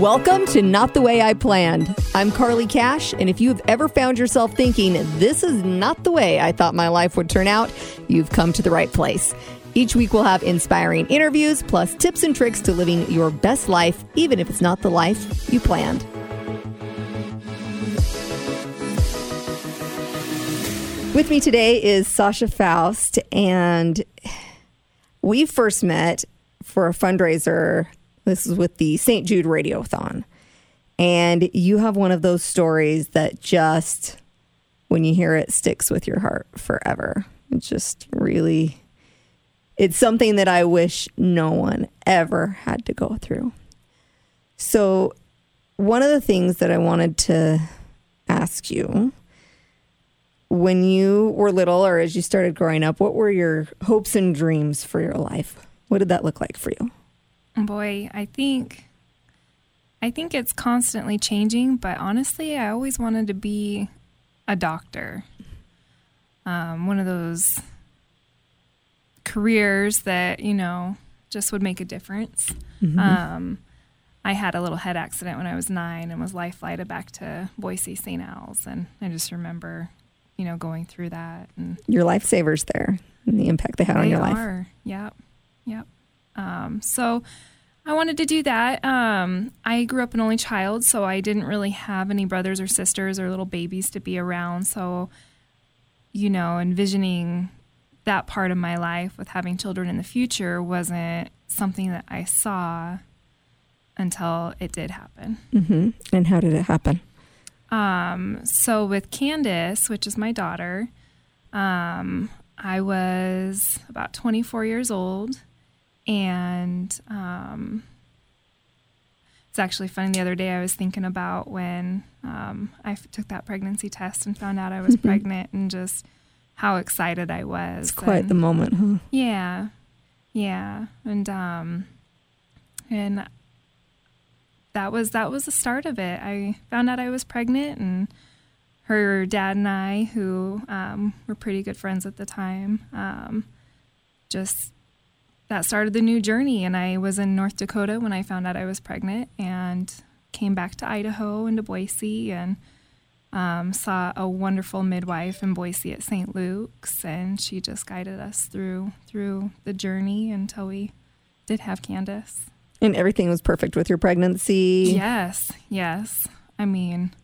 Welcome to Not the Way I Planned. I'm Carly Cash, and if you have ever found yourself thinking, this is not the way I thought my life would turn out, you've come to the right place. Each week, we'll have inspiring interviews, plus tips and tricks to living your best life, even if it's not the life you planned. With me today is Sasha Faust, and we first met for a fundraiser. This is with the St. Jude Radiothon. And you have one of those stories that just, when you hear it, sticks with your heart forever. It's just really, it's something that I wish no one ever had to go through. So, one of the things that I wanted to ask you when you were little or as you started growing up, what were your hopes and dreams for your life? What did that look like for you? Boy, I think I think it's constantly changing, but honestly, I always wanted to be a doctor. Um, one of those careers that, you know, just would make a difference. Mm-hmm. Um, I had a little head accident when I was nine and was life flighted back to Boise St. Al's. And I just remember you know, going through that. And your lifesavers there and the impact they had they on your are. life. Yep. Yep. Um, so I wanted to do that. Um, I grew up an only child, so I didn't really have any brothers or sisters or little babies to be around. So, you know, envisioning that part of my life with having children in the future wasn't something that I saw until it did happen. Mm-hmm. And how did it happen? Um, so with Candace, which is my daughter, um, I was about 24 years old, and um, it's actually funny. The other day, I was thinking about when um, I f- took that pregnancy test and found out I was pregnant, and just how excited I was. It's quite and, the moment, huh? Yeah, yeah, and um, and that was that was the start of it. I found out I was pregnant, and her dad and I, who um, were pretty good friends at the time, um, just that started the new journey. And I was in North Dakota when I found out I was pregnant, and came back to Idaho and to Boise, and um, saw a wonderful midwife in Boise at St. Luke's, and she just guided us through through the journey until we did have Candace. And everything was perfect with your pregnancy. Yes, yes. I mean,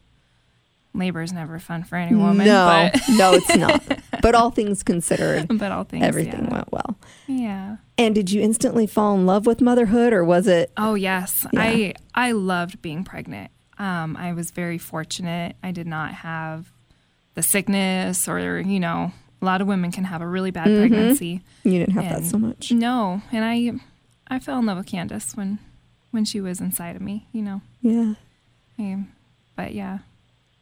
labor is never fun for any woman. No, but no, it's not. But all things considered, but all things, everything yeah. went well. Yeah. And did you instantly fall in love with motherhood, or was it? Oh yes, yeah. I I loved being pregnant. Um, I was very fortunate. I did not have the sickness, or you know, a lot of women can have a really bad mm-hmm. pregnancy. You didn't have and that so much. No, and I I fell in love with Candace when when she was inside of me, you know. Yeah. I, but yeah.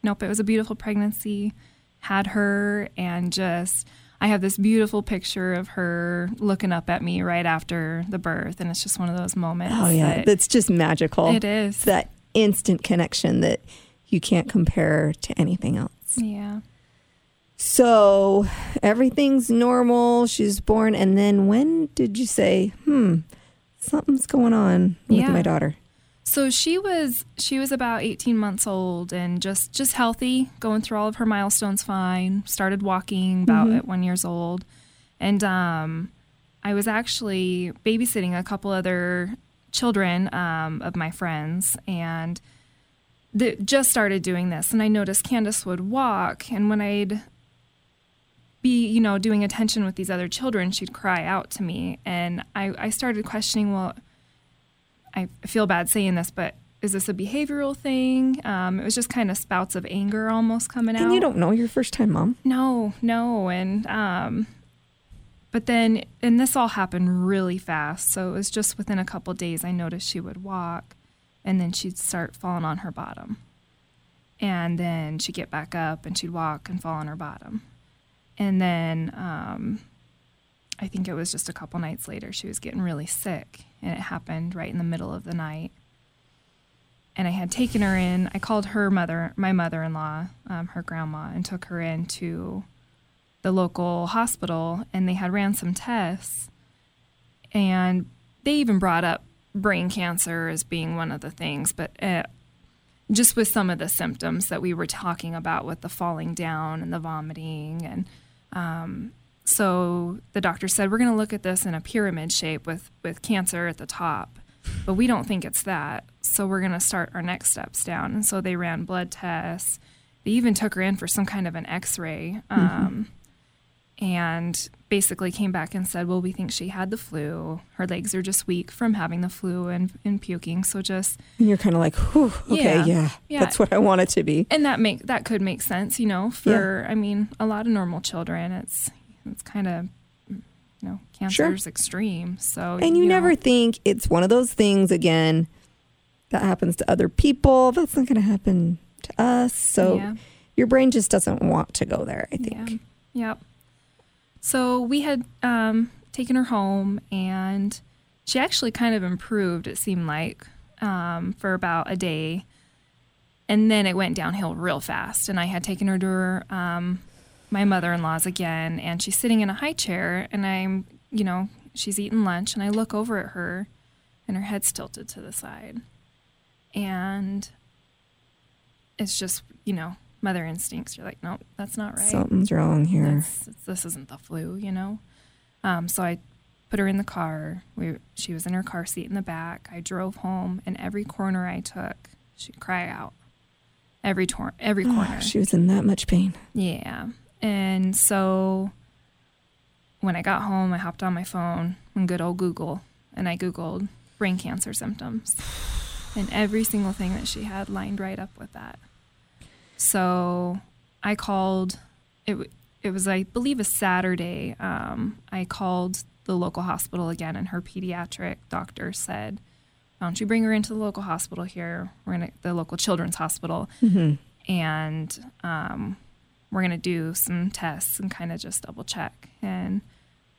Nope, it was a beautiful pregnancy. Had her and just I have this beautiful picture of her looking up at me right after the birth and it's just one of those moments. Oh yeah, that, that's just magical. It is. That instant connection that you can't compare to anything else. Yeah. So everything's normal. She's born. And then when did you say, hmm, something's going on with Yeah. my daughter? So she was she was about 18 months old and just just healthy, going through all of her milestones fine. Started walking about Mhm. at 1 years old. And um I was actually babysitting a couple other children um, of my friends and that just started doing this and I noticed Candace would walk and when I'd be, you know, doing attention with these other children, she'd cry out to me and I, I started questioning, well, I feel bad saying this, but is this a behavioral thing? Um, it was just kind of spouts of anger almost coming out. And you don't know your first time mom. No, no, and um, but then and this all happened really fast. So it was just within a couple days I noticed she would walk, and then she'd start falling on her bottom, and then she'd get back up and she'd walk and fall on her bottom, and then um, I think it was just a couple nights later she was getting really sick, and it happened right in the middle of the night and I had taken her in. I called her mother, my mother-in-law, um, her grandma, and took her into the local hospital, and they had ran some tests, and they even brought up brain cancer as being one of the things, but uh, just with some of the symptoms that we were talking about with the falling down and the vomiting and um, so the doctor said we're going to look at this in a pyramid shape with with cancer at the top but we don't think it's that so we're going to start our next steps down and so they ran blood tests they even took her in for some kind of an x-ray um, mm-hmm and basically came back and said, Well, we think she had the flu. Her legs are just weak from having the flu and, and puking. So just and you're kind of like, Whew, okay, yeah, yeah, yeah, that's what I want it to be. And that make that could make sense, you know, for yeah. I mean, a lot of normal children. It's it's kind of you know, cancer's sure. extreme. So And you, you never know. think it's one of those things again that happens to other people. That's not gonna happen to us. So yeah. your brain just doesn't want to go there, I think. Yeah. Yep. So we had um, taken her home, and she actually kind of improved, it seemed like, um, for about a day. And then it went downhill real fast. And I had taken her to her, um, my mother in law's again, and she's sitting in a high chair, and I'm, you know, she's eating lunch, and I look over at her, and her head's tilted to the side. And it's just, you know, mother instincts. You're like, nope, that's not right. Something's wrong here. this isn't the flu, you know. Um, so I put her in the car. We, she was in her car seat in the back. I drove home, and every corner I took, she'd cry out. Every tor- every oh, corner. She was in that much pain. Yeah, and so when I got home, I hopped on my phone and good old Google, and I googled brain cancer symptoms, and every single thing that she had lined right up with that. So I called. It it was I believe a Saturday. Um, I called the local hospital again, and her pediatric doctor said, "Why don't you bring her into the local hospital here? We're in the local children's hospital, mm-hmm. and um, we're gonna do some tests and kind of just double check." And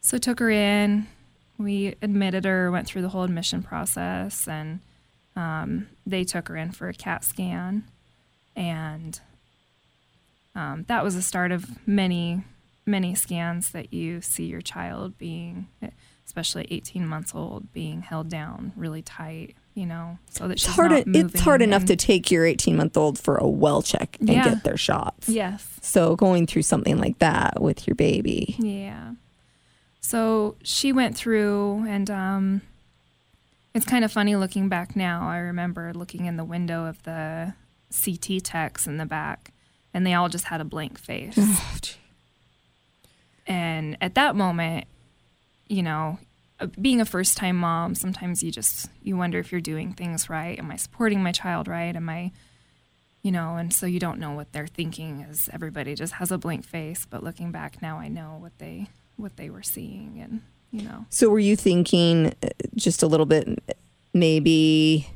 so took her in. We admitted her, went through the whole admission process, and um, they took her in for a CAT scan, and um, that was the start of many, many scans that you see your child being, especially 18 months old, being held down really tight. You know, so that it's she's hard. It's hard enough to take your 18 month old for a well check and yeah. get their shots. Yes. So going through something like that with your baby. Yeah. So she went through, and um, it's kind of funny looking back now. I remember looking in the window of the CT techs in the back and they all just had a blank face. Oh, and at that moment, you know, being a first time mom, sometimes you just you wonder if you're doing things right. Am I supporting my child right? Am I you know, and so you don't know what they're thinking as everybody just has a blank face, but looking back now I know what they what they were seeing and you know. So were you thinking uh, just a little bit maybe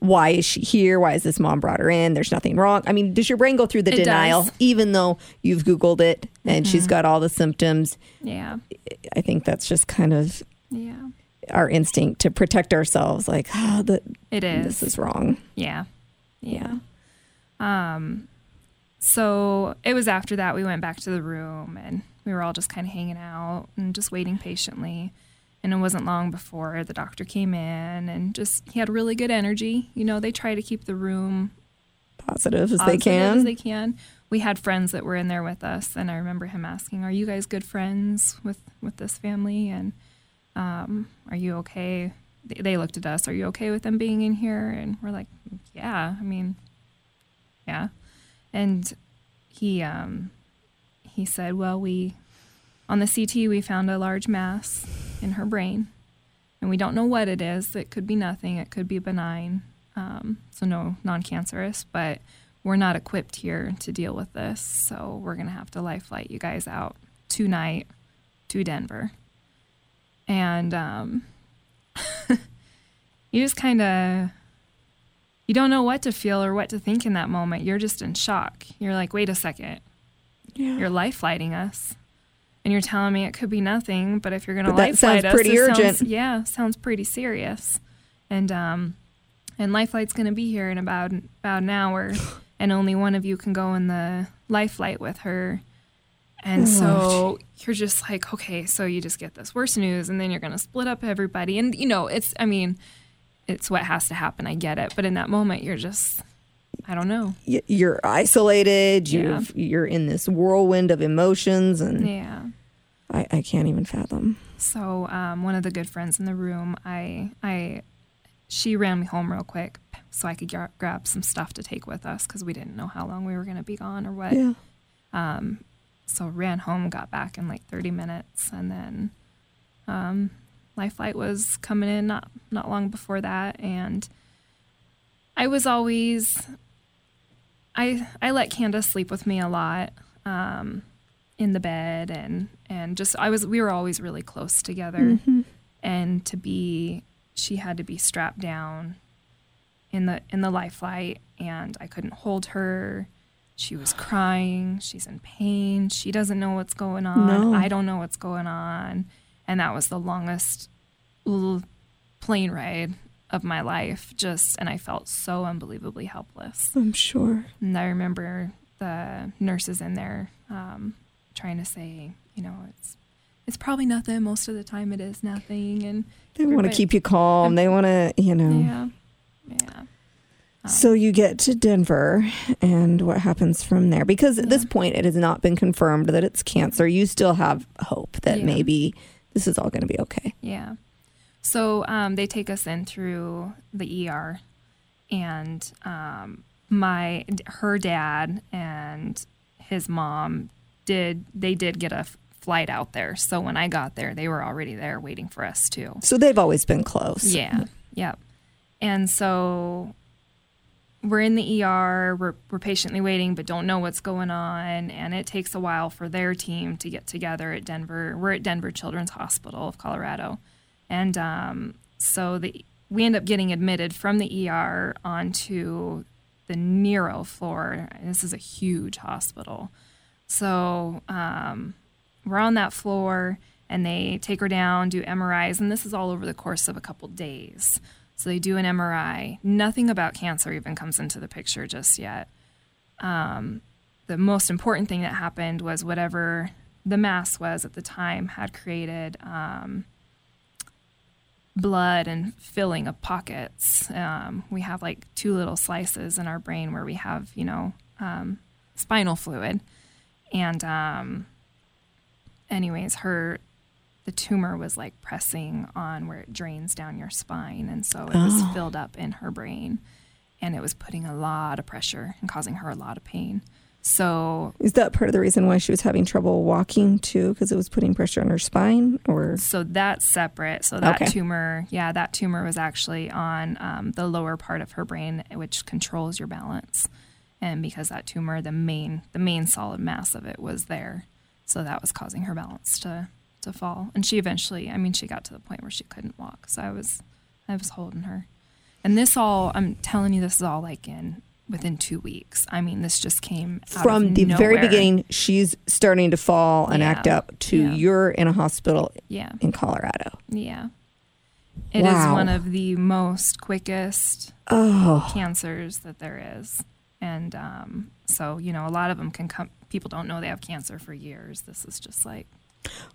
why is she here? Why is this mom brought her in? There's nothing wrong. I mean, does your brain go through the it denial does. even though you've Googled it and mm-hmm. she's got all the symptoms? Yeah. I think that's just kind of yeah our instinct to protect ourselves. Like, oh, the, it is. This is wrong. Yeah. Yeah. Um, so it was after that we went back to the room and we were all just kind of hanging out and just waiting patiently. And it wasn't long before the doctor came in and just he had really good energy. You know, they try to keep the room positive as positive they can. As they can. We had friends that were in there with us, and I remember him asking, "Are you guys good friends with with this family? And um, are you okay?" They looked at us. Are you okay with them being in here? And we're like, "Yeah." I mean, yeah. And he um, he said, "Well, we on the CT we found a large mass in her brain. And we don't know what it is. It could be nothing, it could be benign, um, so no non cancerous, but we're not equipped here to deal with this. So we're to have to life flight you guys out tonight to Denver. And um, you just kind of you don't know what to feel or what to think in that moment. You're just in shock. You're like, wait a second. Yeah. You're life flighting us and you're telling me it could be nothing, but if you're going to life flight us, pretty urgent. Sounds, yeah, sounds pretty serious. And um, and life flight's going to be here in about about an hour, and only one of you can go in the life flight with her. And so you're just like, okay, so you just get this worse news, and then you're going to split up everybody, and you know, it's, I mean, it's what has to happen. I get it. But in that moment, you're just, I don't know. You're isolated. You're Yeah. you're in this whirlwind of emotions, and Yeah. I, I can't even fathom. So um, one of the good friends in the room, I, I, she ran me home real quick so I could gra- grab some stuff to take with us because we didn't know how long we were going to be gone or what. Yeah. Um, so ran home, got back in like 30 minutes, and then um, Life Flight was coming in not not long before that, and I was always I I let Candace sleep with me a lot um, in the bed, and and just I was we were always really close together, and to be she had to be strapped down in the in the life flight and I couldn't hold her. She was crying, she's in pain, she doesn't know what's going on. No. I don't know what's going on. And that was the longest plane ride of my life just and I felt so unbelievably helpless. I'm sure. And I remember the nurses in there um, trying to say, you know, it's it's probably nothing. Most of the time, it is nothing. And They want to keep you calm. They want to, you know. yeah, yeah. So you get to Denver, and what happens from there? Because at this point, it has not been confirmed that it's cancer. You still have hope that Yeah. maybe this is all going to be okay. Yeah. So um, they take us in through the ER, and um, my her dad and his mom did they did get a flight out there. So when I got there, they were already there waiting for us too. So they've always been close. Yeah. Yep. And so we're in the ER, we're, we're patiently waiting, but don't know what's going on. And it takes a while for their team to get together at Denver. We're at Denver Children's Hospital of Colorado. And um, so the, we end up getting admitted from the ER onto the neuro floor. This is a huge hospital. So um, we're on that floor and they take her down, do MRIs, and this is all over the course of a couple days. So they do an MRI. Nothing about cancer even comes into the picture just yet. Um, the most important thing that happened was whatever the mass was at the time had created um, blood and filling of pockets. Um, we have like two little slices in our brain where we have, you know, um, spinal fluid. And, um, anyways, her the tumor was like pressing on where it drains down your spine, and so it was Oh. filled up in her brain, and it was putting a lot of pressure and causing her a lot of pain. So, Is that part of the reason why she was having trouble walking too? Because it was putting pressure on her spine, or so that's separate. So that Okay. tumor, yeah, that tumor was actually on um, the lower part of her brain, which controls your balance. And because that tumor, the main the main solid mass of it was there, so that was causing her balance to to fall. And she eventually, I mean, she got to the point where she couldn't walk. So I was I was holding her. And this all, I'm telling you, this is all like in within two weeks. I mean, this just came from the very beginning, she's starting to fall and Yeah. act up. To Yeah. you're in a hospital Yeah. in Colorado. Yeah. it is Wow. one of the most quickest Oh, cancers that there is. And um, so, you know, a lot of them can come, people don't know they have cancer for years. This is just like,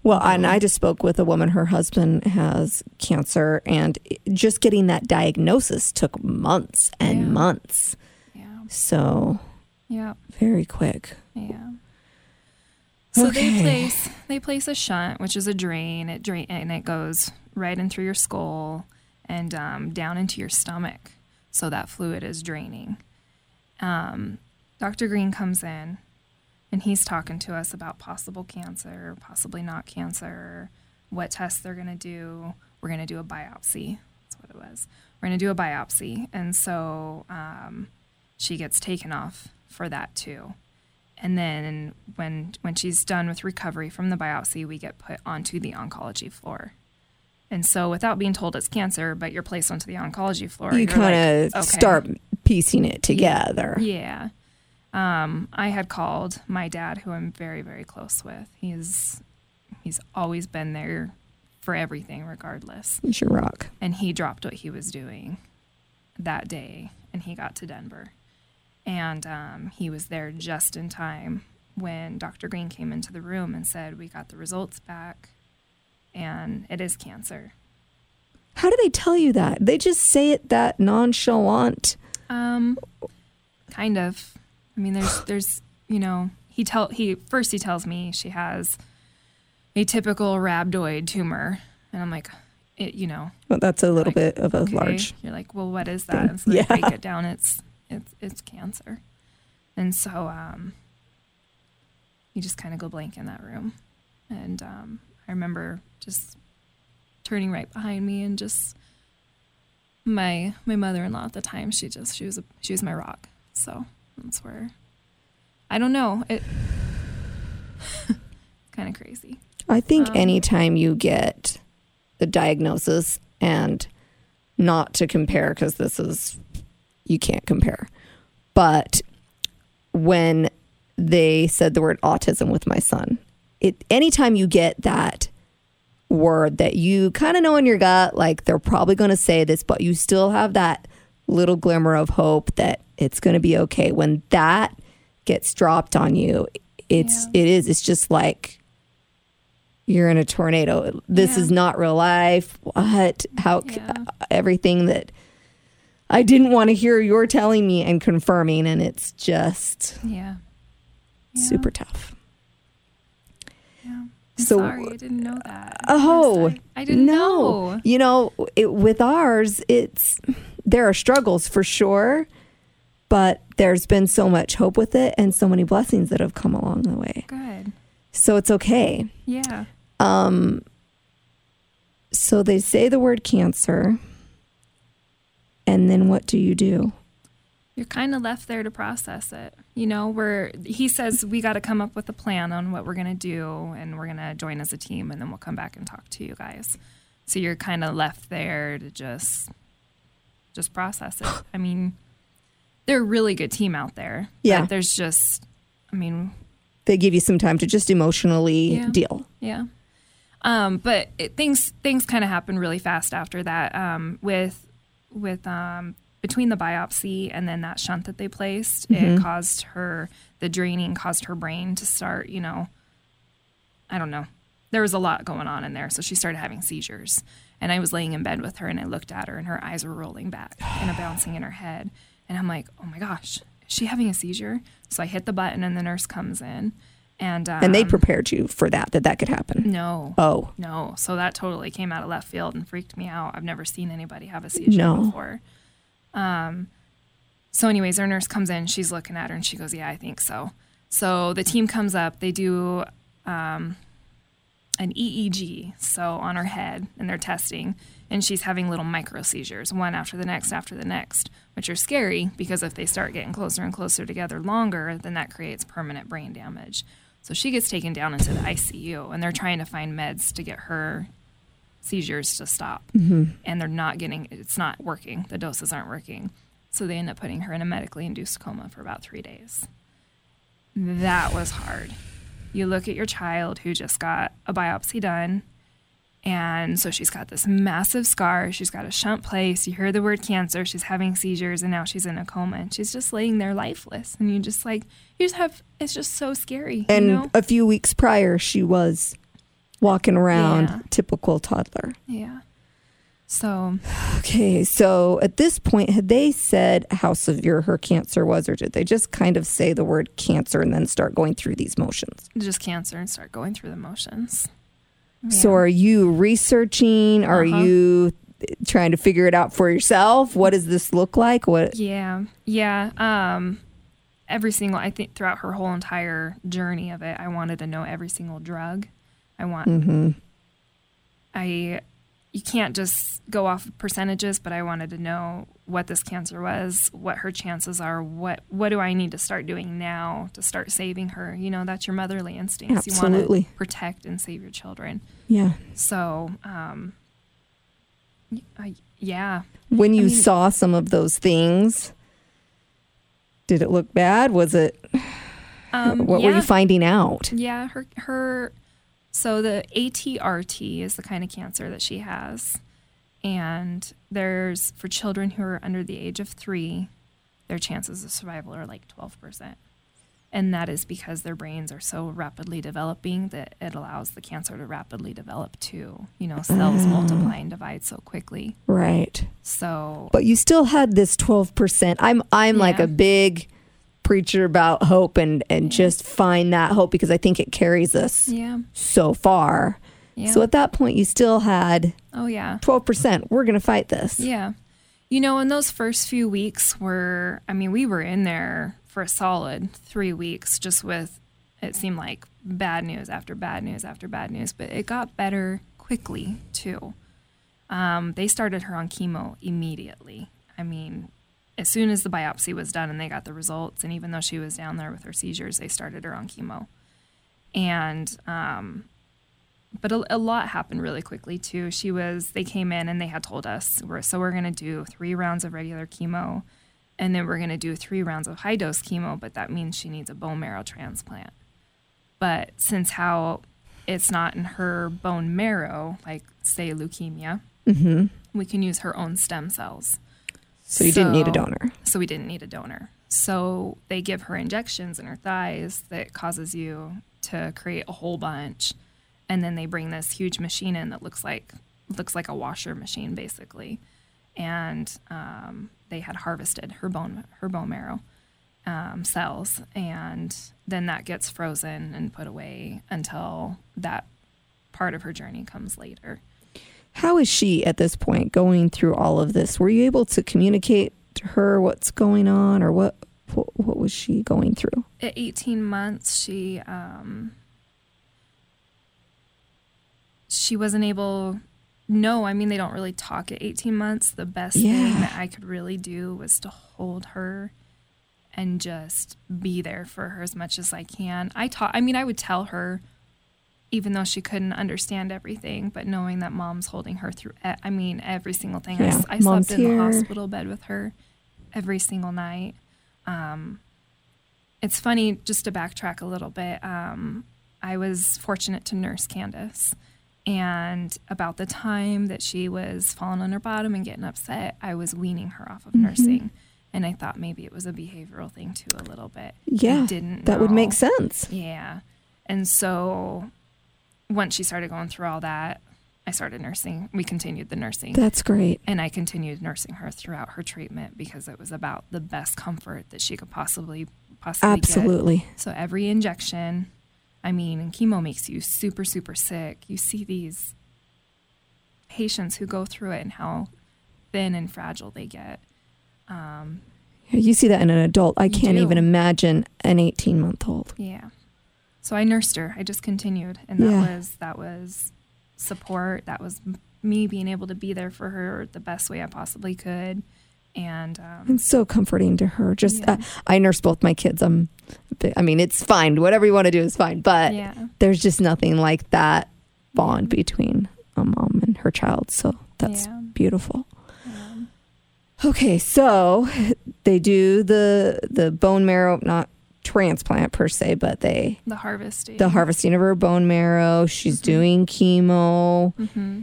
Well, and I just spoke with a woman. Her husband has cancer, and just getting that diagnosis took months and Yeah. months. yeah, So yeah, very quick. yeah. So Okay. they place they place a shunt, which is a drain. It drain and it goes right in through your skull and um, down into your stomach, so that fluid is draining. Um, Dr. Green comes in, and he's talking to us about possible cancer, possibly not cancer, what tests they're going to do. We're going to do a biopsy. That's what it was. We're going to do a biopsy, and so um, she gets taken off for that too. And then when when she's done with recovery from the biopsy, we get put onto the oncology floor. And so, without being told it's cancer, but you're placed onto the oncology floor, You kind of like, okay. start piecing it together. Yeah. Um, I had called my dad, who I'm very, very close with. He's he's always been there for everything, regardless. It's your rock. And he dropped what he was doing that day, and he got to Denver, and um, he was there just in time when Dr. Green came into the room and said, "We got the results back, and it is cancer." How do they tell you that? They just say it that nonchalant. Um, kind of. I mean, there's there's you know he tell he first he tells me she has atypical rhabdoid tumor, and I'm like, it, you know, Well, that's a little Like, bit of a okay. large. You're like, well, what is thing. that? And so they Yeah. break it down. It's it's it's cancer, and so um, you just kind of go blank in that room, and um, I remember just turning right behind me and just my my mother-in-law at the time. She just she was a, she was my rock. So that's where I don't know it. kind of crazy. I think Um, anytime you get the diagnosis and not to compare because this is you can't compare, but when they said the word autism with my son, it anytime you get that word that you kind of know in your gut, like they're probably going to say this, but you still have that little glimmer of hope that it's going to be okay. When that gets dropped on you, it's Yeah. it is it's just like you're in a tornado. This Yeah. is not real life. What? How? Yeah. Everything that I didn't want to hear you're telling me and confirming, and it's just Yeah. Super tough. Yeah. I'm So- sorry, I didn't know that. Oh, I, I didn't know. You know, it, with ours, it's there are struggles for sure, but there's been so much hope with it and so many blessings that have come along the way. Good. So it's okay. Yeah. Um, so they say the word cancer, and then what do you do? You're kind of left there to process it. You know, where he says we got to come up with a plan on what we're going to do and we're going to join as a team and then we'll come back and talk to you guys. So you're kind of left there to just just process it. I mean, they're a really good team out there. but Yeah. there's just I mean, They give you some time to just emotionally Yeah. deal. Yeah. Um, but it, things things kind of happen really fast after that. Um, with with um, between the biopsy and then that shunt that they placed, it caused her the draining caused her brain to start. You know, I don't know. There was a lot going on in there, so she started having seizures. And I was laying in bed with her, and I looked at her, and her eyes were rolling back and a bouncing in her head. And I'm like, oh my gosh, is she having a seizure? So I hit the button, and the nurse comes in, and um, And they prepared you for that, that that could happen. no. Oh, No. So that totally came out of left field and freaked me out. I've never seen anybody have a seizure No. before. Um, so, anyways, our nurse comes in. She's looking at her and she goes, Yeah, I think so. So the team comes up. They do um, an EEG, so on her head, and they're testing. And she's having little micro seizures, one after the next, after the next, which are scary because if they start getting closer and closer together longer, then that creates permanent brain damage. So she gets taken down into the ICU, and they're trying to find meds to get her seizures to stop. Mm-hmm. And they're not getting, it's not working. The doses aren't working. So they end up putting her in a medically induced coma for about three days. That was hard. You look at your child who just got a biopsy done. And so she's got this massive scar. She's got a shunt place. You hear the word cancer. She's having seizures, and now she's in a coma. And she's just laying there lifeless. And you just like, you just have, it's just so scary. and you know? a few weeks prior, she was walking around, Yeah. typical toddler. Yeah. So Okay, so at this point, had they said how severe her cancer was, or did they just kind of say the word cancer and then start going through these motions? just cancer and start going through the motions. So are you researching? Are Uh-huh. you trying to figure it out for yourself? What does this look like? What? Yeah, yeah. Um, every single, I think throughout her whole entire journey of it, I wanted to know every single drug. I want, Mm-hmm. I, you can't just go off of percentages, but I wanted to know what this cancer was, what her chances are, what what do I need to start doing now to start saving her? You know, that's your motherly instincts. You want to protect and save your children. Yeah. So, um, I, yeah, When you mean- saw some of those things, did it look bad? Was it? um, what yeah. were you finding out? Yeah, her her so the ATRT is the kind of cancer that she has. And there's for children who are under the age of 3, their chances of survival are like 12%. And that is because their brains are so rapidly developing that it allows the cancer to rapidly develop too. You know, cells mm. multiply and divide so quickly. Right. So, But you still had this 12%. I'm I'm like a big preacher about hope and and just find that hope because I think it carries us yeah. so far. Yeah. So at that point you still had oh, yeah. 12%. We're going to fight this. Yeah. You know, in those first few weeks were, I mean, we were in there for a solid three weeks just with, it seemed like bad news after bad news after bad news, but it got better quickly too. Um, they started her on chemo immediately. I mean, as soon as the biopsy was done and they got the results, and even though she was down there with her seizures, they started her on chemo. And um, but a, a lot happened really quickly too. She was they came in and they had told us we're so we're gonna do three rounds of regular chemo, and then we're gonna do three rounds of high dose chemo. But that means she needs a bone marrow transplant. But since how it's not in her bone marrow, like say leukemia, we can use her own stem cells. So you didn't need a donor. So we didn't need a donor. So they give her injections in her thighs that causes you to create a whole bunch, and then they bring this huge machine in that looks like looks like a washer machine basically, and um, they had harvested her bone her bone marrow um, cells, and then that gets frozen and put away until that part of her journey comes later. How is she at this point going through all of this? Were you able to communicate to her what's going on or what what, what was she going through? at 18 months she um she wasn't able no i mean they don't really talk at 18 months the best thing that i could really do was to hold her and just be there for her as much as i can i taught i mean i would tell her even though she couldn't understand everything but knowing that mom's holding her through, I mean every single thing I Yeah, i, mom's slept in here. the hospital bed with her every single night um, it's funny just to backtrack a little bit. Um, I was fortunate to nurse Candace, and about the time that she was falling on her bottom and getting upset, I was weaning her off of Mm-hmm. nursing, and I thought maybe it was a behavioral thing too, a little bit. I Yeah. didn't. That would make sense. Yeah, and so once she started going through all that, I started nursing. We continued the nursing. That's great. And I continued nursing her throughout her treatment because it was about the best comfort that she could possibly possibly get. Absolutely. So every injection, I mean, chemo makes you super super sick. You see these patients who go through it and how thin and fragile they get. Um, You see that in an adult. I can't do. even imagine an 18 month old. yeah. So I nursed her. I just continued, and that Yeah. was that was support. That was me being able to be there for her the best way I possibly could. And um, It's so comforting to her. Just, Yeah. uh, I nurse both my kids. I'm, I mean, it's fine. Whatever you want to do is fine. But yeah, there's just nothing like that bond between a mom and her child. So that's Yeah. beautiful. Okay, so they do the the bone marrow, not transplant per se, but they the harvesting. the harvesting of her bone marrow. She's doing chemo, hmm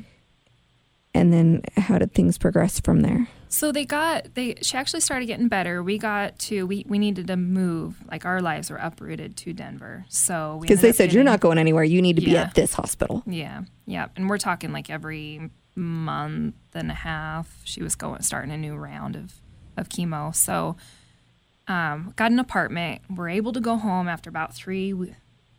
and then how did things progress from there? So they got they she actually started getting better. We got to we we needed to move like our lives were uprooted to Denver. So Because they said you're not going anywhere. You need to be at this hospital. Yeah, yeah, and we're talking like every month and a half. She was going starting a new round of of chemo. So um, got an apartment. We're able to go home after about three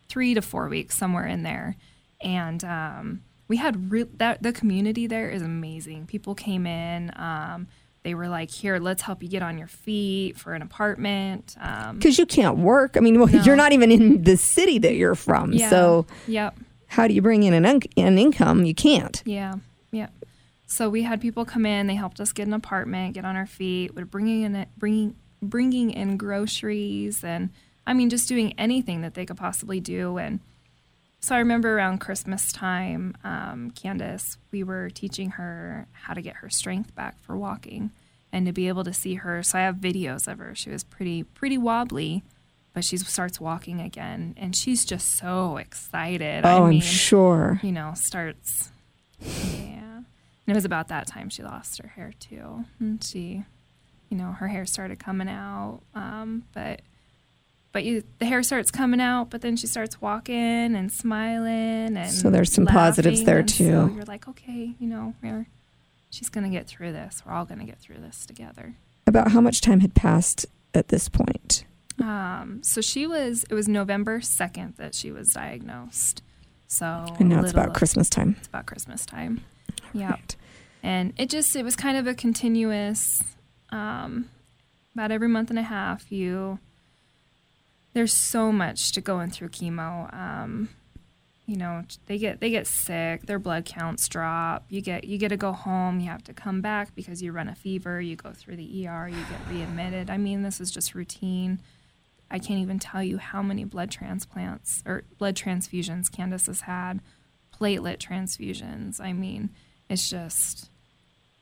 three to four weeks somewhere in there, and um, we had re- that the community there is amazing. People came in. Um, they were like, "Here, let's help you get on your feet for an apartment." Um, Because you can't work. I mean, well, No. you're not even in the city that you're from. yeah, So yep. how do you bring in an, un- an income? You can't. Yeah, yeah. So we had people come in. They helped us get an apartment, get on our feet. We're bringing in bringing bringing in groceries, and I mean, just doing anything that they could possibly do. And so I remember around Christmas time, um, Candace, we were teaching her how to get her strength back for walking, and to be able to see her. So I have videos of her. She was pretty pretty wobbly. But she starts walking again, and she's just so excited. Oh, I mean, I'm sure. you know, starts. Yeah. And it was about that time she lost her hair too. And she, you know, her hair started coming out. Um, but but you, the hair starts coming out, but then she starts walking and smiling, and So there's some positives there, too. So you're like, okay, you know, we're, she's gonna get through this. We're all gonna get through this together. About how much time had passed at this point? Um, so she was. It was November second that she was diagnosed. So And now it's about Christmas time. It's about Christmas time. Yeah. Right. and it just it was kind of a continuous um, about every month and a half you there's so much to going through chemo. Um, you know they get they get sick their blood counts drop. You get you get to go home you have to come back because you run a fever you go through the ER you get readmitted. I mean this is just routine. I can't even tell you how many blood transplants or blood transfusions Candace has had platelet transfusions. I mean it's just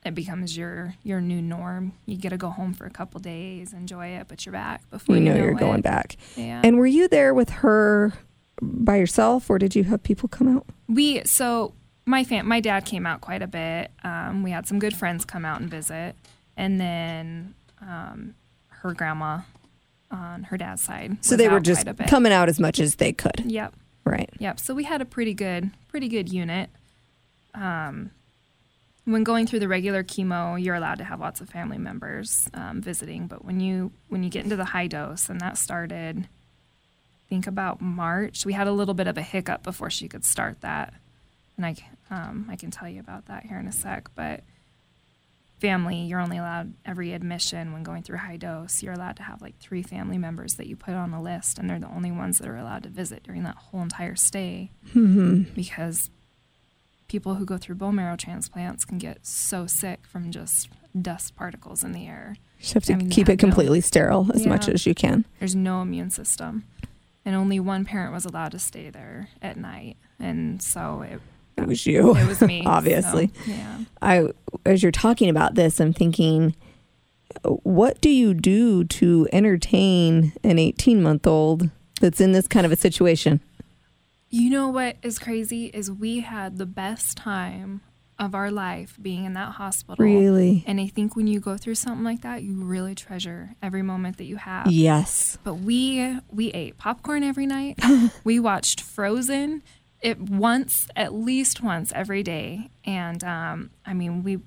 it becomes your your new norm. You get to go home for a couple days, enjoy it, but you're back before You you, know you're it. going back. Yeah. And were you there with her by yourself, or did you have people come out? we so my fam my dad came out quite a bit. Um, we had some good friends come out and visit, and then um, her grandma on her dad's side. So they were just quite a bit. coming out as much as they could. Yep. Right. Yep. So we had a pretty good, pretty good unit. Um, when going through the regular chemo, you're allowed to have lots of family members um, visiting, but when you when you get into the high dose, and that started, I think about March, we had a little bit of a hiccup before she could start that, and I um, I can tell you about that here in a sec. But family, you're only allowed every admission when going through high dose. You're allowed to have like three family members that you put on the list, and they're the only ones that are allowed to visit during that whole entire stay Mm-hmm. because people who go through bone marrow transplants can get so sick from just dust particles in the air. You have to I mean, keep it completely sterile as Yeah. much as you can. There's no immune system. And only one parent was allowed to stay there at night. And so it, It was you. it was me. Obviously. So, yeah. I, as you're talking about this, I'm thinking, what do you do to entertain an 18 month old that's in this kind of a situation? You know what is crazy is we had the best time of our life being in that hospital. Really? And I think when you go through something like that, you really treasure every moment that you have. Yes. But we we ate popcorn every night. we watched Frozen it once at least once every day. And um, I mean, we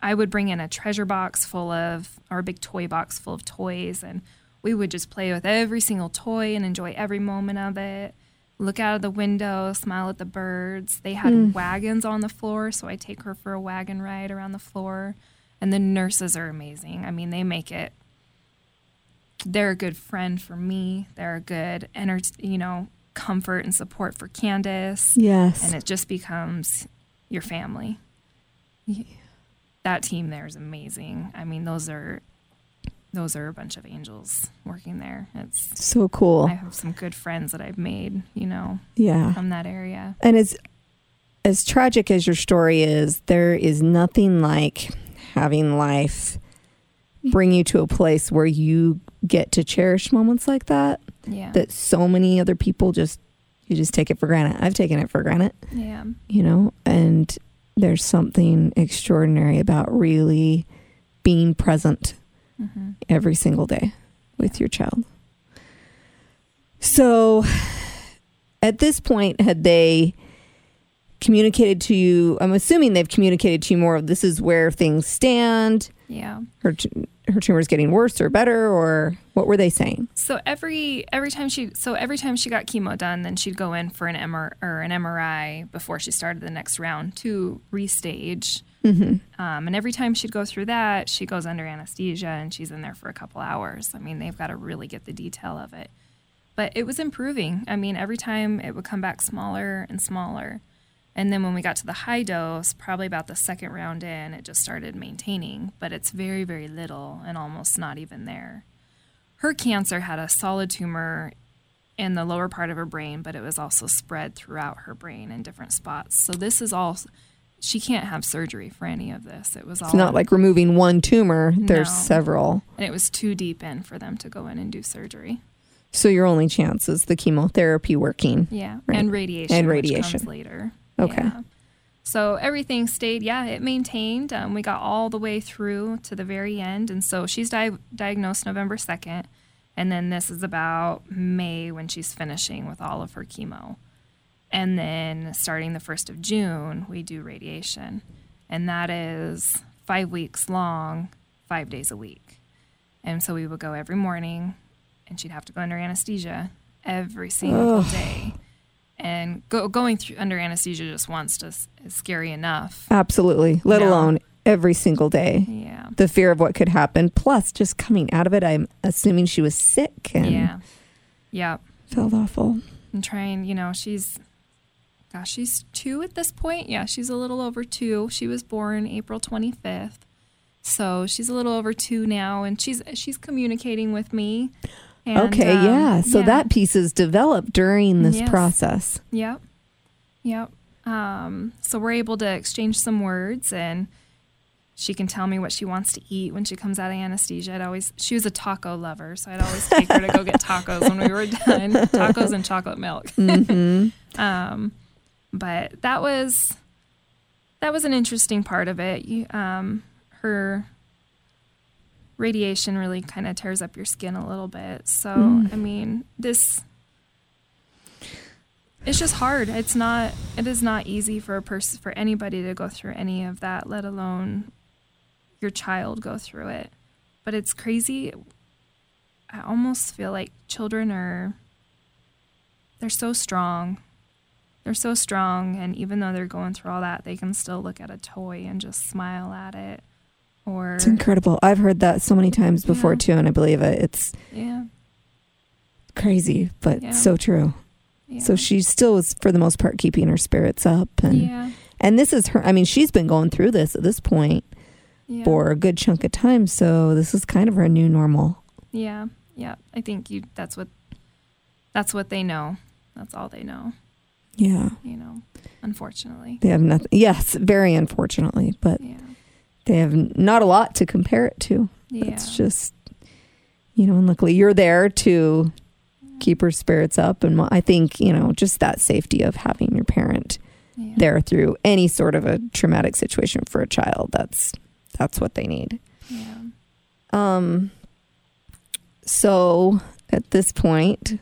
I would bring in a treasure box full of or a big toy box full of toys, and we would just play with every single toy and enjoy every moment of it. Look out of the window, smile at the birds. They had hmm. wagons on the floor, so I take her for a wagon ride around the floor. And the nurses are amazing. I mean, they make it they're a good friend for me. They're a good, enter- you know, comfort and support for Candace. Yes. And it just becomes your family. That team there is amazing. I mean, those are those are a bunch of angels working there. It's so cool. I have some good friends that I've made, you know, yeah. from that area. And as as tragic as your story is, there is nothing like having life bring you to a place where you get to cherish moments like that Yeah. that so many other people just you just take it for granted. I've taken it for granted, yeah. you know, and there's something extraordinary about really being present hmm every single day with your child. So at this point, had they communicated to you? I'm assuming they've communicated to you more of this is where things stand. Yeah. Her, her tumor is getting worse or better, or what were they saying? So every every time she so every time she got chemo done, then she'd go in for an MR or an MRI before she started the next round to restage. Mm-hmm. Um, and every time she'd go through that, she goes under anesthesia and she's in there for a couple hours. I mean, they've got to really get the detail of it. But it was improving. I mean, every time it would come back smaller and smaller. And then when we got to the high dose, probably about the second round in, it just started maintaining. But it's very, very little and almost not even there. Her cancer had a solid tumor in the lower part of her brain, but it was also spread throughout her brain in different spots. So this is all she can't have surgery for any of this. It was all It's not like removing one tumor, there's No. several. and it was too deep in for them to go in and do surgery. So your only chance is the chemotherapy working. Yeah, Right. and radiation. And radiation. comes later. Okay. Yeah. So everything stayed. Yeah, it maintained. Um, we got all the way through to the very end, and so she's di- diagnosed November second, And then this is about May when she's finishing with all of her chemo. And then starting the 1st of June, we do radiation. And that is five weeks long, five days a week. And so we would go every morning, and she'd have to go under anesthesia every single Ugh. day. And go, going through under anesthesia just once just is scary enough. Absolutely. Let No. alone every single day. Yeah. The fear of what could happen, plus just coming out of it, I'm assuming she was sick and Yeah. Yep. felt awful. and trying, you know, she's, gosh, she's two at this point. Yeah, she's a little over two. She was born April 25th. So she's a little over two now, and she's she's communicating with me. And, okay, um, yeah. So yeah. that piece is developed during this Yes. process. Yep. Yep. Um, so we're able to exchange some words and she can tell me what she wants to eat when she comes out of anesthesia. I'd always she was a taco lover, so I'd always take her to go get tacos when we were done. Tacos and chocolate milk. Mm-hmm. Um, but that was that was an interesting part of it. You, um, her radiation really kind of tears up your skin a little bit. So Mm. I mean, this it's just hard. It's not. It is not easy for a person for anybody to go through any of that, let alone your child go through it. But it's crazy. I almost feel like children are they're so strong. They're so strong and even though they're going through all that, they can still look at a toy and just smile at it. Or It's incredible. I've heard that so many times before Yeah. too, and I believe it. It's yeah. crazy, but Yeah. so true. yeah. So she still is, for the most part, keeping her spirits up, and yeah. and this is her. I mean, she's been going through this at this point for a good chunk of time. So this is kind of her new normal. Yeah, yeah. I think you. That's what. That's what they know. That's all they know. Yeah, You know, unfortunately. they have nothing. Yes, very unfortunately, but Yeah. they have not a lot to compare it to. Yeah. It's just, you know, and luckily you're there to keep her spirits up, and I think you know just that safety of having your parent yeah. there through any sort of a traumatic situation for a child. That's that's what they need. Yeah. Um. So at this point,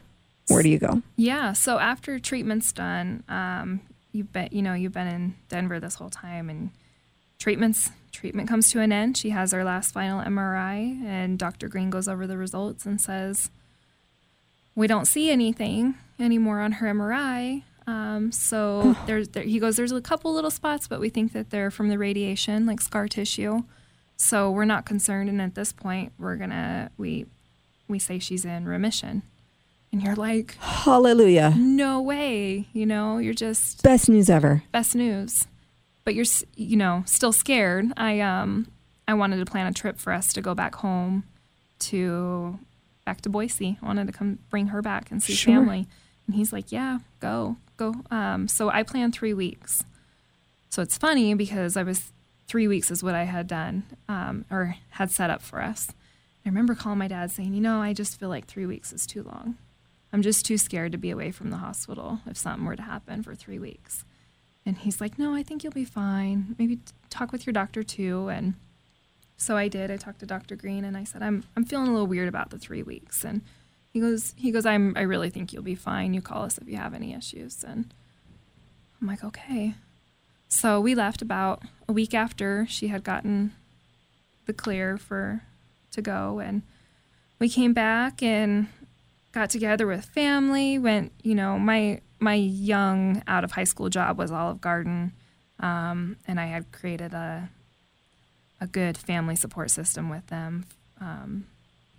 where do you go? Yeah. So after treatment's done, um, you've been, you know, you've been in Denver this whole time, and treatments treatment comes to an end. She has her last final MRI, and Dr. Green goes over the results and says, "We don't see anything anymore on her MRI." Um, so there's there, he goes, "There's a couple little spots, but we think that they're from the radiation, like scar tissue." So we're not concerned, and at this point, we're gonna we we say she's in remission, and you're like, Hallelujah! no way you know? You're just Best news ever. best news. But you're you know still scared. I um i wanted to plan a trip for us to go back home to back to boise. I wanted to come bring her back and see Sure. family. And he's like yeah go go. Um so i planned three weeks. So it's funny because i was three weeks is what i had done um, or had set up for us. I remember calling my dad saying you know i just feel like three weeks is too long I'm just too scared to be away from the hospital if something were to happen for three weeks. And he's like, No, I think you'll be fine. Maybe talk with your doctor too. And so I did. I talked to Dr. Green and I said, I'm I'm feeling a little weird about the three weeks. And he goes, he goes, I'm I really think you'll be fine. You call us if you have any issues. And I'm like, okay. So we left about a week after she had gotten the clear for to go and we came back and got together with family went you know my my young out of high school job was olive garden um, and i had created a a good family support system with them um,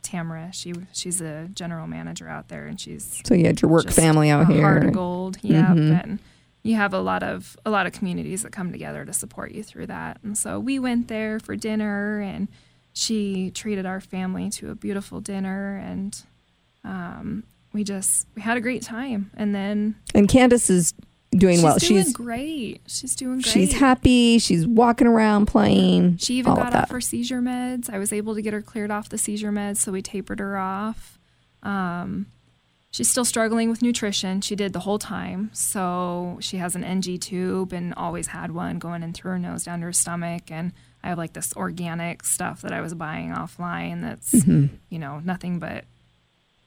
tamara she she's a general manager out there and she's So you had your work family out here. heart of gold yeah Mhm. and you have a lot of a lot of communities that come together to support you through that and so we went there for dinner and she treated our family to a beautiful dinner and um, we just we had a great time and then And Candace is doing she's well. doing she's great she's doing great she's happy. She's walking around playing. she even got off her seizure meds. I was able to get her cleared off the seizure meds, so we tapered her off. Um, she's still struggling with nutrition. She did the whole time. So she has an NG tube and always had one going in through her nose down to her stomach. And I have like this organic stuff that I was buying offline that's, Mm-hmm. you know, nothing but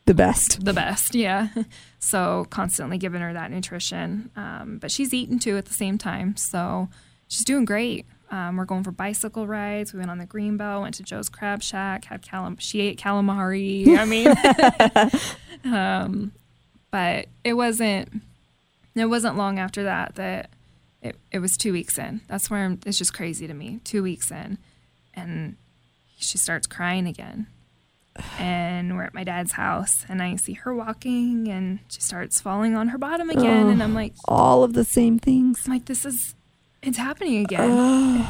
the best. the best, yeah. So constantly giving her that nutrition. Um, but she's eating too at the same time. So she's doing great. Um, we're going for bicycle rides. We went on the Greenbelt, went to Joe's Crab Shack, had calam- she ate calamari. I mean, um, but it wasn't. It wasn't long after that that it, it was two weeks in. That's where I'm, it's just crazy to me. Two weeks in, and she starts crying again and we're at my dad's house and I see her walking and she starts falling on her bottom again and I'm like All of the same things. I'm like this is it's happening again.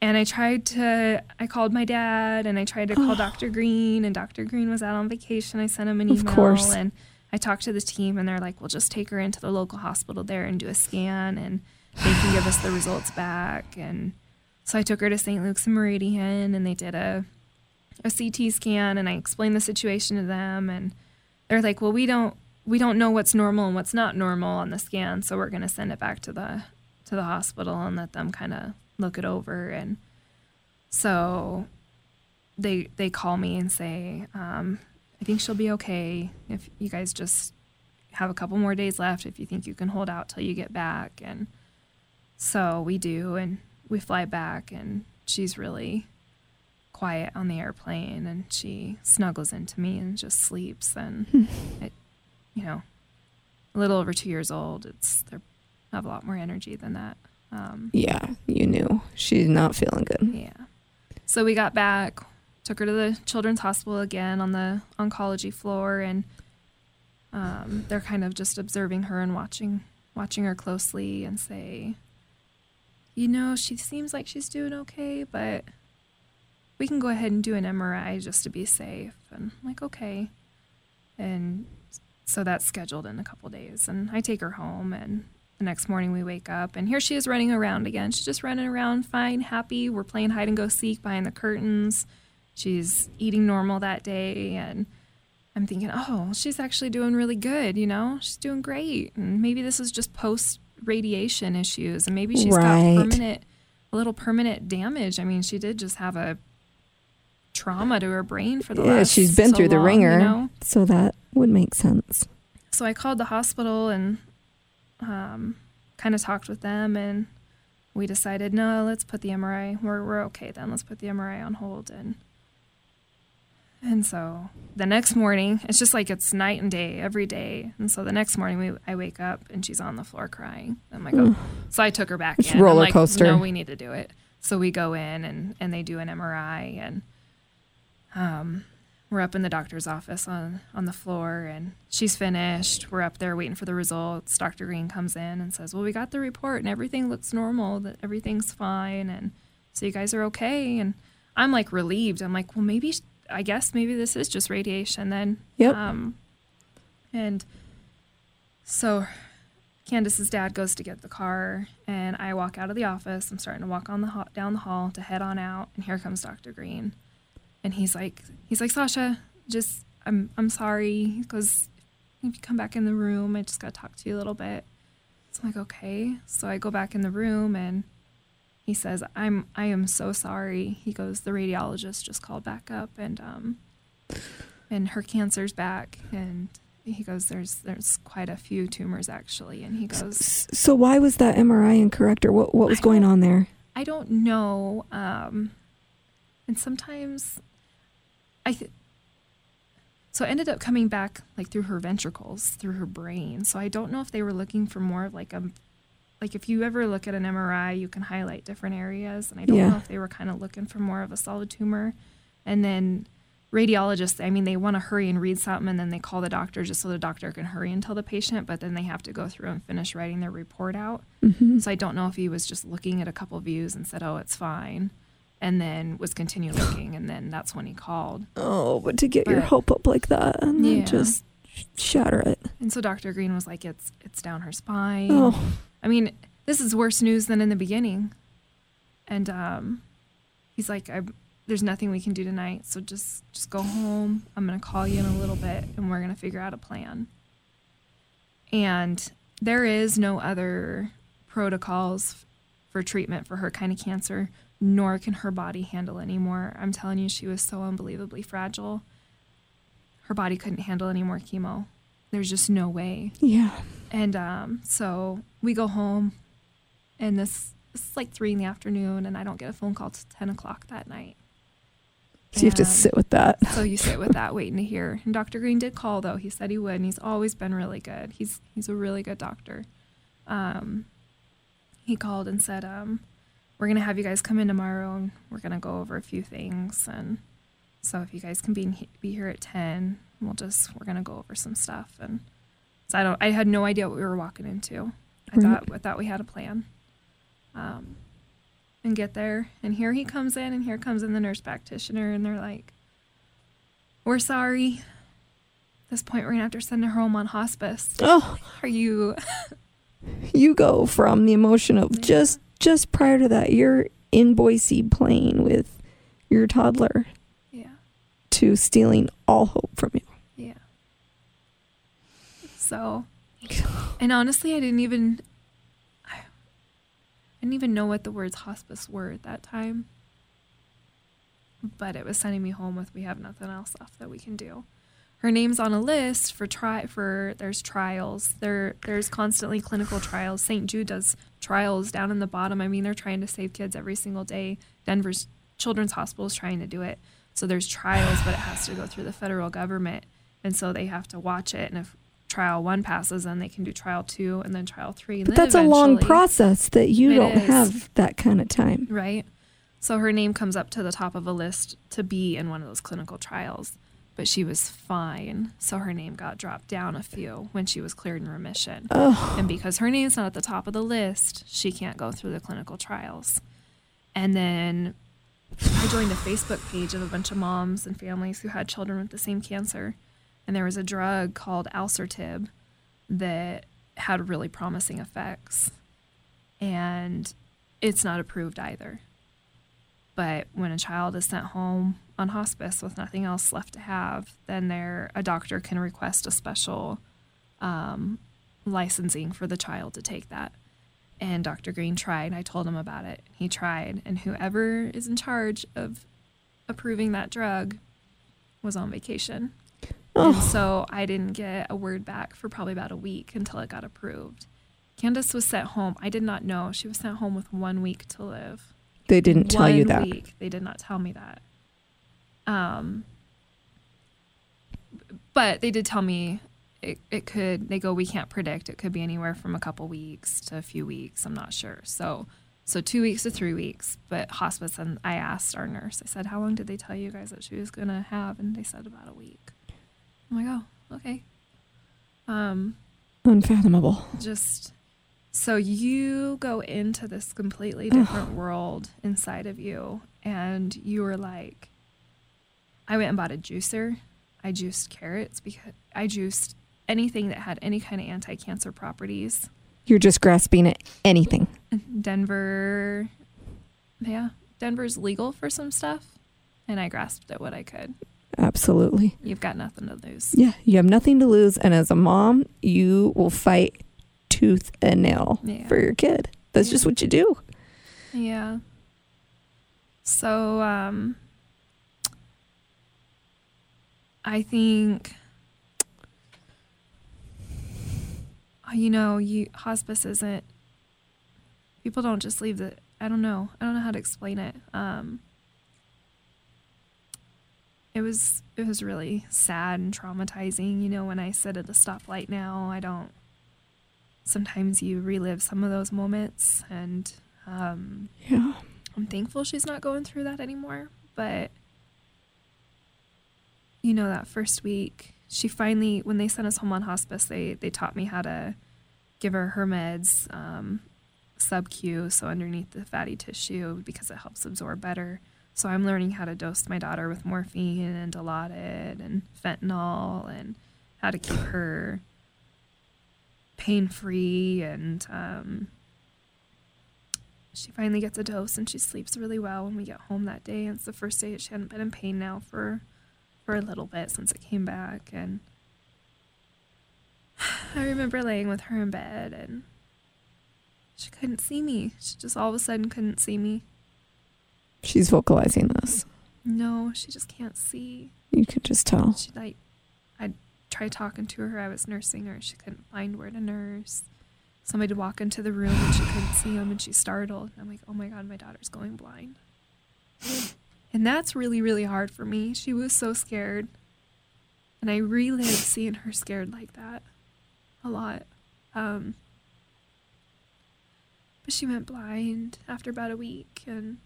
and I tried to I called my dad and I tried to call Dr. Green and Dr. Green was out on vacation. I sent him an Of email course. and I talked to the team and they're like, "We'll just take her into the local hospital there and do a scan and they can give us the results back." And so I took her to St. Luke's and Meridian and they did a a CT scan and I explained the situation to them and they're like, "Well, we don't we don't know what's normal and what's not normal on the scan, so we're going to send it back to the to the hospital and let them kind of look it over." And so they they call me and say, um, "I think she'll be okay if you guys just have a couple more days left. If you think you can hold out till you get back." And so we do, and we fly back, and she's really quiet on the airplane and she snuggles into me and just sleeps and it, you know a little over two years old it's they have a lot more energy than that um, Yeah, you knew. She's not feeling good. yeah. So we got back took her to the children's hospital again on the oncology floor and um, they're kind of just observing her and watching watching her closely and say you know she seems like she's doing okay but we can go ahead and do an mri just to be safe. And I'm like okay. And so that's scheduled in a couple days. And i take her home and the next morning we wake up and here she is running around again. She's just running around fine happy. We're playing hide and go seek behind the curtains. She's eating normal that day. And i'm thinking oh she's actually doing really good you know? She's doing great. And maybe this is just post radiation issues. And maybe she's Right. got permanent a little permanent damage. I mean she did just have a trauma to her brain for the Yeah, last she's been so through the long, ringer, you know? so that would make sense. so I called the hospital and um, kind of talked with them, and we decided no, let's put the MRI. We're we're okay then. Let's put the MRI on hold and and so the next morning, it's just like it's night and day every day. And so the next morning, we I wake up and she's on the floor crying. I'm like, oh. so I took her back It's in. Roller like, coaster. No, we need to do it. So we go in and and they do an MRI and um, we're up in the doctor's office on on the floor and she's finished we're up there waiting for the results dr green comes in and says well we got the report and everything looks normal that everything's fine and so you guys are okay and i'm like relieved i'm like well maybe i guess maybe this is just radiation then Yep. um, and so Candace's dad goes to get the car, and I walk out of the office. I'm starting to walk on the ha- down the hall to head on out, and here comes Dr. Green, and he's like, he's like, Sasha, just I'm I'm sorry. He goes, if you come back in the room, I just got to talk to you a little bit. So I'm like, okay. So I go back in the room, and he says, I'm I am so sorry. He goes, the radiologist just called back up, and um, and her cancer's back, and he goes, there's there's quite a few tumors actually, and he goes. So why was that MRI incorrect, or what? What was going on there? I don't know. Um, and sometimes I th- so it ended up coming back like through her ventricles, through her brain. So I don't know if they were looking for more of like a like if you ever look at an MRI, you can highlight different areas, and I don't Yeah. know if they were kind of looking for more of a solid tumor. And then radiologists, I mean, they want to hurry and read something, and then they call the doctor just so the doctor can hurry and tell the patient, but then they have to go through and finish writing their report out. Mm-hmm. So I don't know if he was just looking at a couple views and said, "Oh, it's fine," and then was continue looking, and then that's when he called. Oh, but to get your hope up like that and then just shatter it. And so Dr. Green was like, "It's it's down her spine." Oh, I mean, this is worse news than in the beginning. And um, he's like, I, "There's nothing we can do tonight, so just just go home. I'm gonna call you in a little bit, and we're gonna figure out a plan." And there is no other protocols for treatment for her kind of cancer, nor can her body handle anymore. I'm telling you, she was so unbelievably fragile. her body couldn't handle any more chemo. There's just no way. Yeah. And um, so we go home, and this, this is like three in the afternoon, and I don't get a phone call till 10 o'clock that night. So you have to sit with that. So you sit with that, waiting to hear. And Dr. Green did call, though. He said he would, and he's always been really good. He's he's a really good doctor. Um, he called and said, um, "We're gonna have you guys come in tomorrow, and we're gonna go over a few things. And so if you guys can be be here at ten, we'll just we're gonna go over some stuff." And so I don't. I had no idea what we were walking into. I Right. thought I thought we had a plan. Um, and get there, and here he comes in, and here comes in the nurse practitioner, and they're like, "We're sorry. At this point, we're gonna have to send her home on hospice." Oh, Are you? You go from the emotion of just just prior to that, you're in Boise playing with your toddler Yeah, to stealing all hope from you. yeah. So, and honestly, I didn't even. I didn't even know what the words hospice were at that time. But it was sending me home with we have nothing else left that we can do. Her name's on a list for try for there's trials. There there's constantly clinical trials. St. Jude does trials down in the bottom. I mean, they're trying to save kids every single day. Denver's Children's Hospital is trying to do it. So there's trials, but it has to go through the federal government, and so they have to watch it. And if trial one passes, then they can do trial two, and then trial three. And But that's a long process that you don't is. have that kind of time. Right. So her name comes up to the top of a list to be in one of those clinical trials, but she was fine. So her name got dropped down a few when she was cleared in remission. Oh, And because her name's not at the top of the list, she can't go through the clinical trials. And then I joined a Facebook page of a bunch of moms and families who had children with the same cancer. And there was a drug called Alisertib that had really promising effects. And it's not approved either. But when a child is sent home on hospice with nothing else left to have, then there a doctor can request a special um, licensing for the child to take that. And Dr. Green tried. I told him about it. He tried, and whoever is in charge of approving that drug was on vacation. And oh, so I didn't get a word back for probably about a week until it got approved. Candace was sent home. I did not know. She was sent home with one week to live. They didn't tell you that. Week. They did not tell me that. Um, but they did tell me it, it could. They go, we can't predict. It could be anywhere from a couple weeks to a few weeks. I'm not sure. So, so two weeks to three weeks. But hospice, and I asked our nurse. I said, how long did they tell you guys that she was gonna have? And they said about a week. I'm like, oh, okay. Um, Unfathomable. just so you go into this completely different world inside of you and you were like i went and bought a juicer. I juiced carrots because i juiced anything that had any kind of anti-cancer properties. You're just grasping at anything. denver yeah denver's legal for some stuff and i grasped at what i could. Absolutely. you've got nothing to lose. Yeah, you have nothing to lose, and as a mom, you will fight tooth and nail Yeah. for your kid. That's Yeah. just what you do. Yeah. So, um, I think, uh, you know, you hospice isn't. People don't just leave the. I don't know. I don't know how to explain it. Um, it was it was really sad and traumatizing. You know, when I sit at a stoplight now, I don't. Sometimes you relive some of those moments, and um, Yeah. I'm thankful she's not going through that anymore. But you know, that first week, she finally, when they sent us home on hospice, they they taught me how to give her her meds um, sub Q, so underneath the fatty tissue, because it helps absorb better. So I'm learning how to dose my daughter with morphine and Dilaudid and fentanyl, and how to keep her pain free and um, she finally gets a dose and she sleeps really well when we get home that day. And it's the first day that she hadn't been in pain now for for a little bit since it came back. And I remember laying with her in bed and she couldn't see me. She just all of a sudden couldn't see me. She's vocalizing this. No, she just can't see. You can just tell. She like tried talking to her. I was nursing her. She couldn't find where to nurse. Somebody would walk into the room and she couldn't see him and she's startled. I'm like, oh my God, my daughter's going blind. And that's really, really hard for me. She was so scared. And I relived seeing her scared like that a lot. Um, but she went blind after about a week, and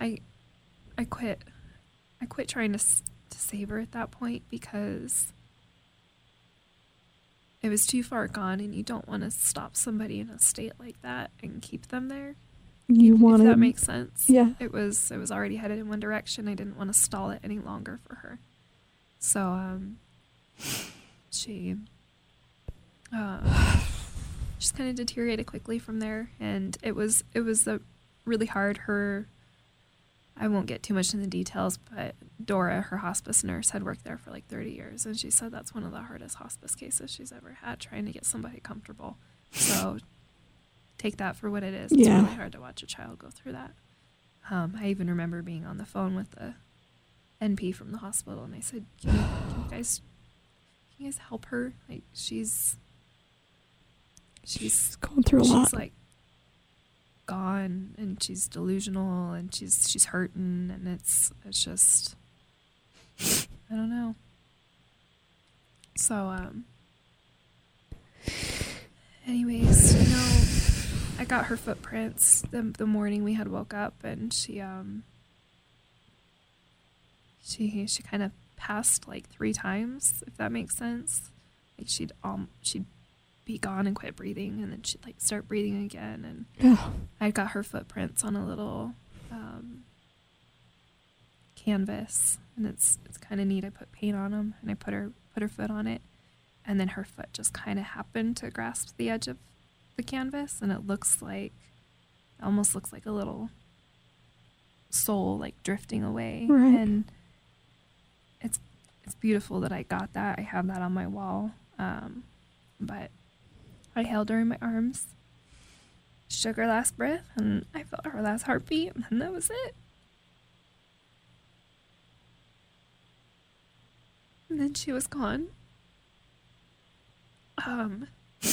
I, I quit. I quit trying to to save her at that point because it was too far gone, and you don't want to stop somebody in a state like that and keep them there. You want that makes sense. yeah. It was it was already headed in one direction. I didn't want to stall it any longer for her. So um she uh just kind of deteriorated quickly from there and it was it was a really hard her I won't get too much in the details, but Dora, her hospice nurse, had worked there for like 30 years, and she said that's one of the hardest hospice cases she's ever had, trying to get somebody comfortable. So take that for what it is. It's Yeah. really hard to watch a child go through that. Um, I even remember being on the phone with the NP from the hospital, and I said, "Can you, can you guys, can you guys help her? Like she's, she's She's going through a she's lot. like gone and she's delusional and she's she's hurting and it's it's just I don't know. So um anyways, you know, I got her footprints the the morning we had woke up and she um she she kind of passed like three times if that makes sense. Like she'd um she'd be gone and quit breathing and then she'd like start breathing again and. I got her footprints on a little um, canvas, and it's it's kind of neat. I put paint on them, and I put her put her foot on it, and then her foot just kind of happened to grasp the edge of the canvas, and it looks like almost looks like a little soul like drifting away, Right. and it's it's beautiful that I got that. I have that on my wall, um, but I held her in my arms shook her last breath and I felt her last heartbeat and that was it. And then she was gone. Um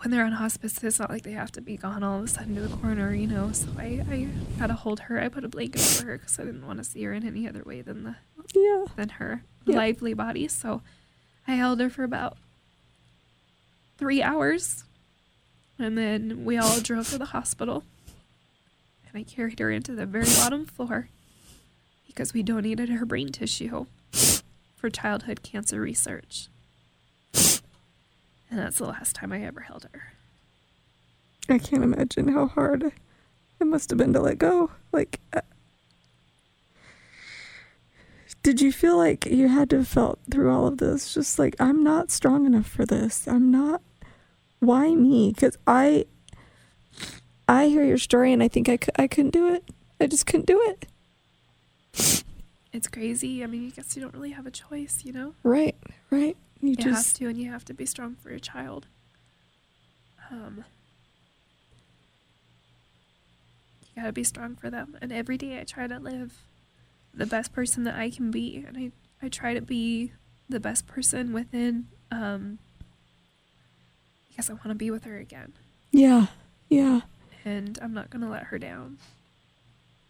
when they're on hospice, it's not like they have to be gone all of a sudden to the corner, you know. So I, I had to hold her. I put a blanket over her because I didn't want to see her in any other way than the Yeah. than her Yeah. lively body. So I held her for about three hours. And then we all drove to the hospital. And I carried her into the very bottom floor because we donated her brain tissue for childhood cancer research. And that's the last time I ever held her. I can't imagine how hard it must have been to let go. Like, uh, did you feel like you had to have felt through all of this? Just like, I'm not strong enough for this. I'm not. Why me? Because I, I hear your story and I think I, cou- I couldn't do it. I just couldn't do it. It's crazy. I mean, I guess you don't really have a choice, you know? Right, right. You, You have to, and you have to be strong for your child. Um, you gotta be strong for them. And every day I try to live the best person that I can be, and I I try to be the best person within. Um, because I want to be with her again, yeah, yeah. and I'm not gonna let her down.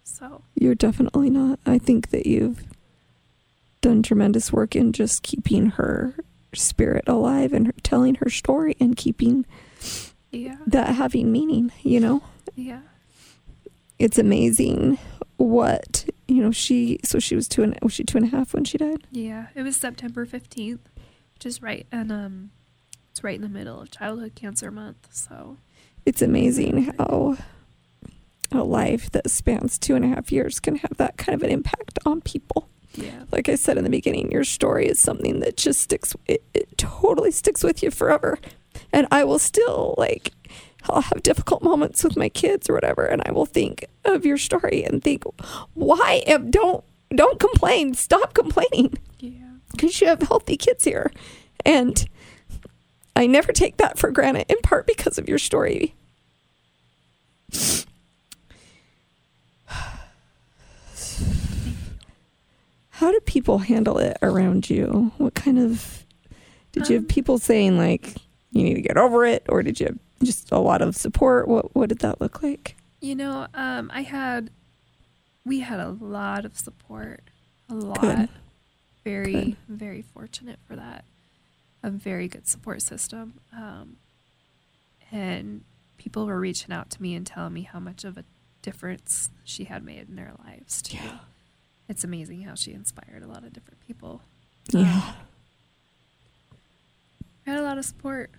So You're definitely not. I think that you've done tremendous work in just keeping her spirit alive and her, telling her story and keeping yeah, that having meaning, you know? yeah, It's amazing what, you know, she, so she was two and, was she two and a half when she died? yeah. It was September fifteenth, which is right, and um, it's right in the middle of Childhood Cancer Month. So It's amazing how a life that spans two and a half years can have that kind of an impact on people. yeah. like I said in the beginning, your story is something that just sticks. It, it totally sticks with you forever. And I will still like, I'll have difficult moments with my kids or whatever, and I will think of your story and think, why? Am, don't don't complain. Stop complaining Yeah. because you have healthy kids here, and I never take that for granted. In part because of your story. how do people handle it around you? What kind of did you have Um, people saying like you need to get over it, or did you have just a lot of support? What what did that look like? You know, um, I had, we had a lot of support, a lot. Good. Very, Good. very fortunate for that. A very good support system. Um, and people were reaching out to me and telling me how much of a difference she had made in their lives too. Yeah. It's amazing how she inspired a lot of different people. Yeah. I had a lot of support.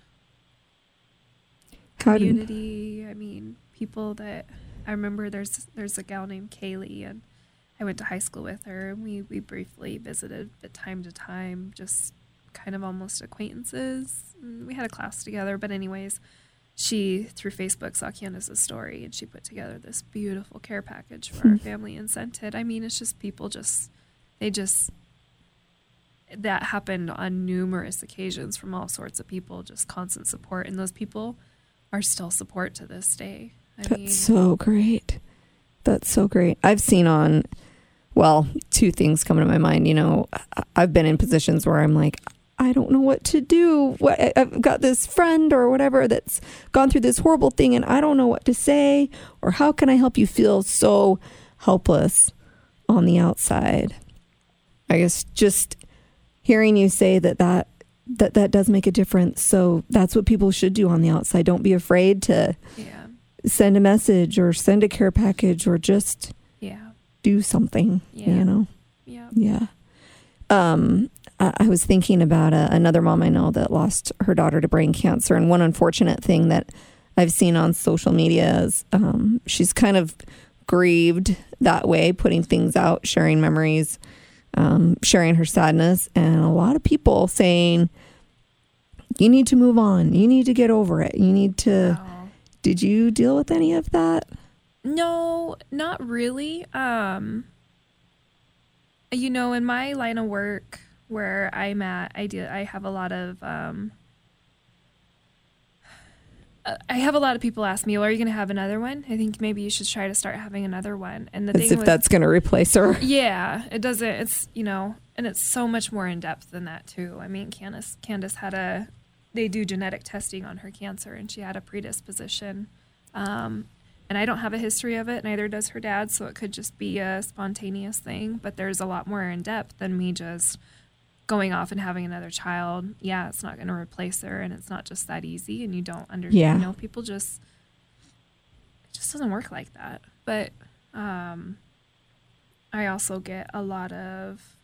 Community. I mean, people that I remember. There's there's a gal named Kaylee, and I went to high school with her, and we we briefly visited at time to time, just kind of almost acquaintances. Mm, we had a class together, but anyways, she through Facebook saw Candace's story, and she put together this beautiful care package for our hmm. family and sent it. I mean, it's just people just they just that happened on numerous occasions from all sorts of people, just constant support, and those people are still support to this day. I That's mean, so great. That's so great. I've seen on, well, two things come to my mind. You know, I've been in positions where I'm like, I don't know what to do. I've got this friend or whatever that's gone through this horrible thing, and I don't know what to say or how can I help you feel so helpless on the outside. I guess just hearing you say that that that that does make a difference. So that's what people should do on the outside. Don't be afraid to yeah, send a message or send a care package or just yeah, do something Yeah. you know yeah. yeah um i, I was thinking about a, another mom i know that lost her daughter to brain cancer and one unfortunate thing that i've seen on social media is um, she's kind of grieved that way putting things out sharing memories um, sharing her sadness and a lot of people saying you need to move on you need to get over it you need to Wow. did you deal with any of that No, not really. Um, you know, in my line of work where I'm at, I do. I have a lot of. Um, I have a lot of people ask me, "Well, are you going to have another one?" I think maybe you should try to start having another one. And the as thing if that's going to replace her Yeah, it doesn't. It's you know, and it's so much more in depth than that too. I mean, Candace Candace had a, they do genetic testing on her cancer, and she had a predisposition, um, and I don't have a history of it. Neither does her dad, so it could just be a spontaneous thing. But there's a lot more in depth than me just going off and having another child. Yeah, it's not going to replace her, and it's not just that easy. And you don't understand. Yeah. You know, people just it just doesn't work like that. But um, I also get a lot of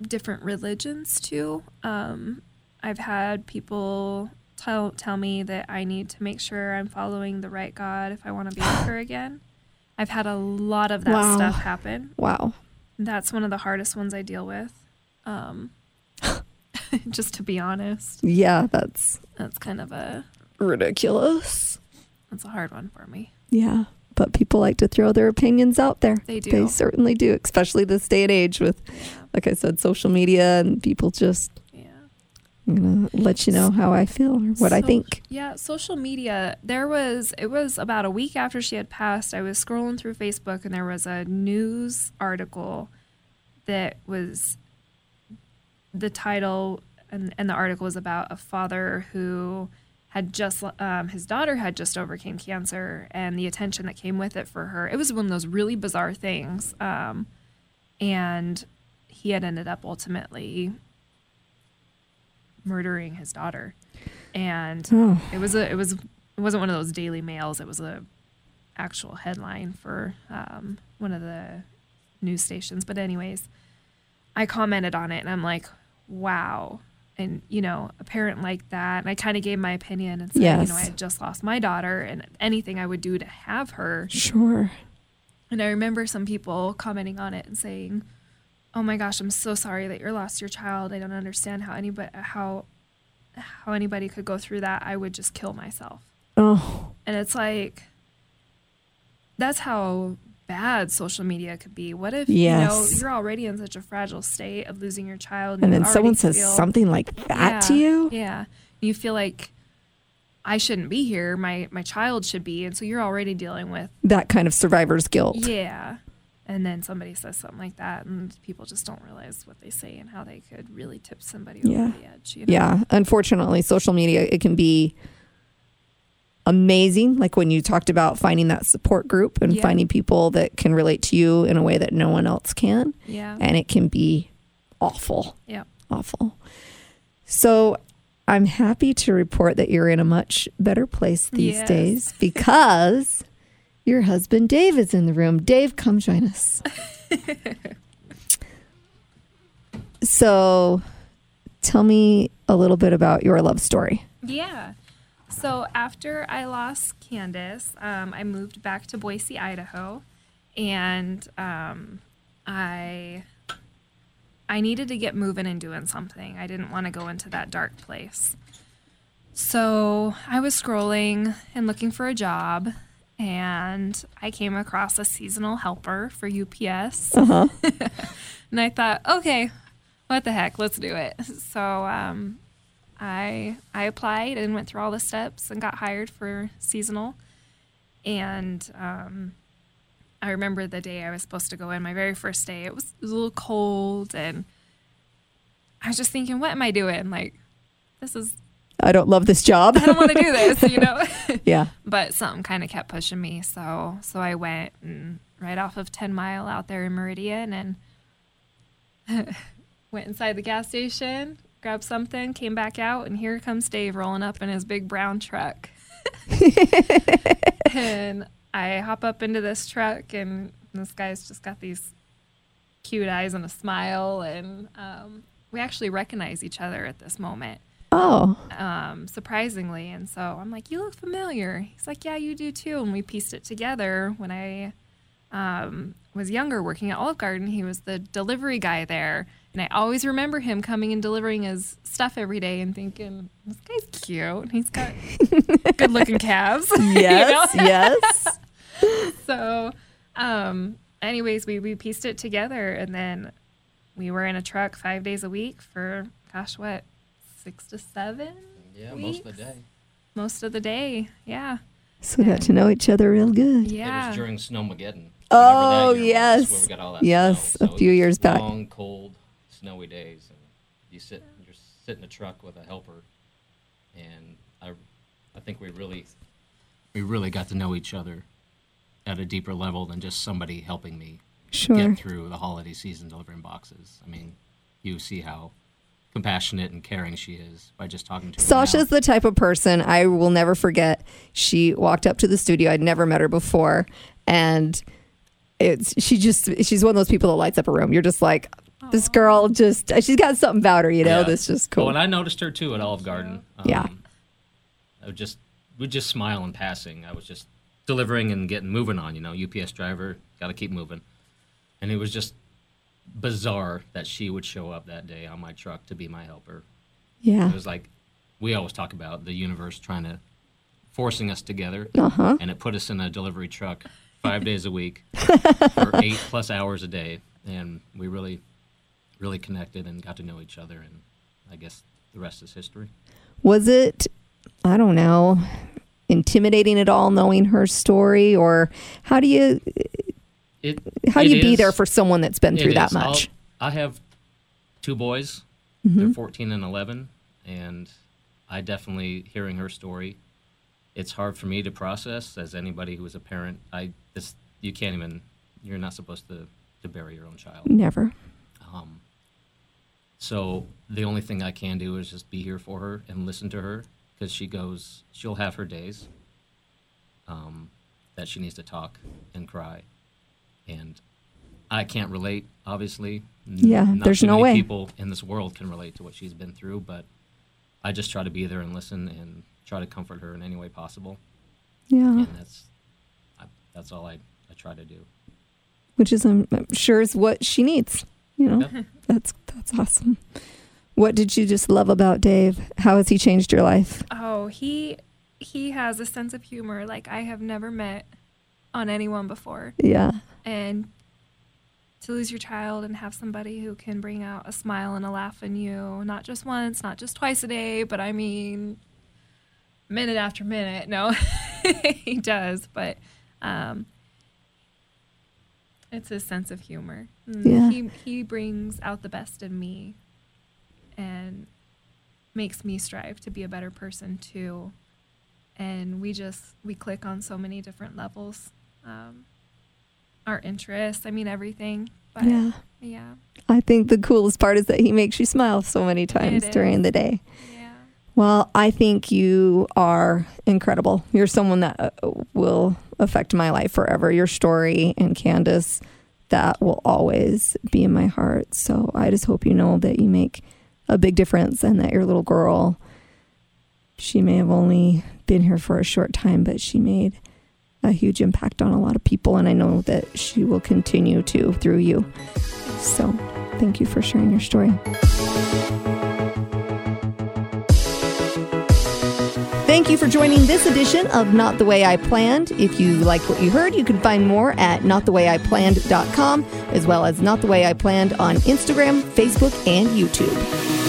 different religions too. Um, I've had people tell tell me that I need to make sure I'm following the right God if I want to be with her again. I've had a lot of that Wow. stuff happen. wow That's one of the hardest ones I deal with. Um, just to be honest, yeah that's that's kind of a ridiculous that's a hard one for me. yeah but people like to throw their opinions out there They do. they certainly do especially this day and age with like i said social media and people just. I'm gonna let you know how i feel or what i think Yeah, social media. There was it was about a week after she had passed. I was scrolling through Facebook and there was a news article that was the title and, and the article was about a father who had just um, his daughter had just overcame cancer and the attention that came with it for her. It was one of those really bizarre things, um, and he had ended up ultimately murdering his daughter, and oh it was a it was it wasn't one of those daily mails. It was a actual headline for um, one of the news stations. But anyways, I commented on it and I'm like, wow. And you know, a parent like that, and I kind of gave my opinion and said, you Yes. know, I had just lost my daughter, and anything I would do to have her. sure And I remember some people commenting on it and saying, "Oh my gosh, I'm so sorry that you lost your child. I don't understand how anybody how how anybody could go through that. I would just kill myself." oh And it's like that's how bad social media could be. What if you know you're already in such a fragile state of losing your child and you then someone says feel- something like that to you Yeah. You feel like I shouldn't be here. My my child should be. And so you're already dealing with that kind of survivor's guilt yeah. And then somebody says something like that, and people just don't realize what they say and how they could really tip somebody Yeah. over the edge. You know? Yeah, unfortunately, social media it can be amazing. Like when you talked about finding that support group and Yeah. finding people that can relate to you in a way that no one else can, Yeah. and it can be awful, Yeah. awful. So I'm happy to report that you're in a much better place these Yes. days because your husband Dave is in the room. Dave, come join us. so tell me a little bit about your love story. Yeah. So after I lost Candace, um, I moved back to Boise, Idaho, and um, I I needed to get moving and doing something. I didn't want to go into that dark place. So I was scrolling and looking for a job, and I came across a seasonal helper for UPS. Uh-huh. and I thought, okay, what the heck, let's do it. So um, I I applied and went through all the steps and got hired for seasonal. And um, I remember the day I was supposed to go in, my very first day. It was, it was a little cold, and I was just thinking, what am I doing? Like, this is I don't love this job. I don't want to do this, you know. yeah. but something kind of kept pushing me, so so I went and right off of Ten Mile out there in Meridian, and went inside the gas station, grabbed something, came back out, and here comes Dave rolling up in his big brown truck. and I hop up into this truck, and this guy's just got these cute eyes and a smile, and um, we actually recognize each other at this moment Oh, um, surprisingly. And so I'm like, You look familiar. He's like, Yeah, you do too. And we pieced it together when I um, was younger working at Olive Garden. He was the delivery guy there. And I always remember him coming and delivering his stuff every day and thinking, This guy's cute. He's got good looking calves. yes, yes. so um anyways we we pieced it together and then we were in a truck five days a week for gosh what six to seven Yeah, most of the day. most of the day yeah So we got to know each other real good. It yeah was during Snowmageddon. Oh, Whenever that was, yes. where we got all that Yes, snow. a So it few was years back. Long, cold, snowy days, and you sit, you're sit in a truck with a helper, and I, I think we really, we really got to know each other at a deeper level than just somebody helping me Sure. get through the holiday season delivering boxes. I mean, you see how compassionate and caring she is by just talking to her. now. Sasha's the type of person I will never forget. She walked up to the studio. I'd never met her before, and it's she just she's one of those people that lights up a room. You're just like, this girl just she's got something about her, you know. Yeah. That's just Well, cool. and I noticed her too at Olive Garden. Um, Yeah. I would just would just smile in passing. I was just delivering and getting moving on. You know, UPS driver, got to keep moving. And it was just bizarre that she would show up that day on my truck to be my helper. yeah. It was like we always talk about the universe trying to forcing us together, Uh huh. and it put us in a delivery truck five days a week for eight plus hours a day, and we really, really connected and got to know each other. And I guess the rest is history. Was it? I don't know. Intimidating at all, knowing her story, or how do you It how do you be is- there for someone that's been through that is. I'll- much? I have two boys. Mm-hmm. They're 14 and 11, and I definitely hearing her story. It's hard for me to process as anybody who is a parent. I this you can't even. You're not supposed to to bury your own child. Never. Um, so the only thing I can do is just be here for her and listen to her because she goes, she'll have her days um, that she needs to talk and cry, I can't relate. Obviously, Yeah, not there's too no many way. People in this world can relate to what she's been through, but I just try to be there and listen and try to comfort her in any way possible, Yeah. and that's I, that's all I, I try to do. which is I'm, I'm sure is what she needs. You know, Yeah. that's that's awesome. What did you just love about Dave? How has he changed your life? oh he he has a sense of humor like i have never met on anyone before Yeah, and to lose your child and have somebody who can bring out a smile and a laugh in you not just once not just twice a day but i mean minute after minute no he does but um It's his sense of humor. Mm, Yeah. He he brings out the best in me and makes me strive to be a better person too. And we just we click on so many different levels. Um, our interests, I mean everything. But Yeah. yeah. I think the coolest part is that he makes you smile so many times It during is. the day. Yeah. Well, I think you are incredible. You're someone that uh, will affect my life forever. Your story and Candace, that will always be in my heart. So I just hope you know that you make a big difference and that your little girl, she may have only been here for a short time, but she made a huge impact on a lot of people. And I know that she will continue to through you. So thank you for sharing your story. Thank you for joining this edition of Not the Way I Planned. If you like what you heard, you can find more at notthewayIplanned.com as well as Not the Way I Planned on Instagram, Facebook, and YouTube.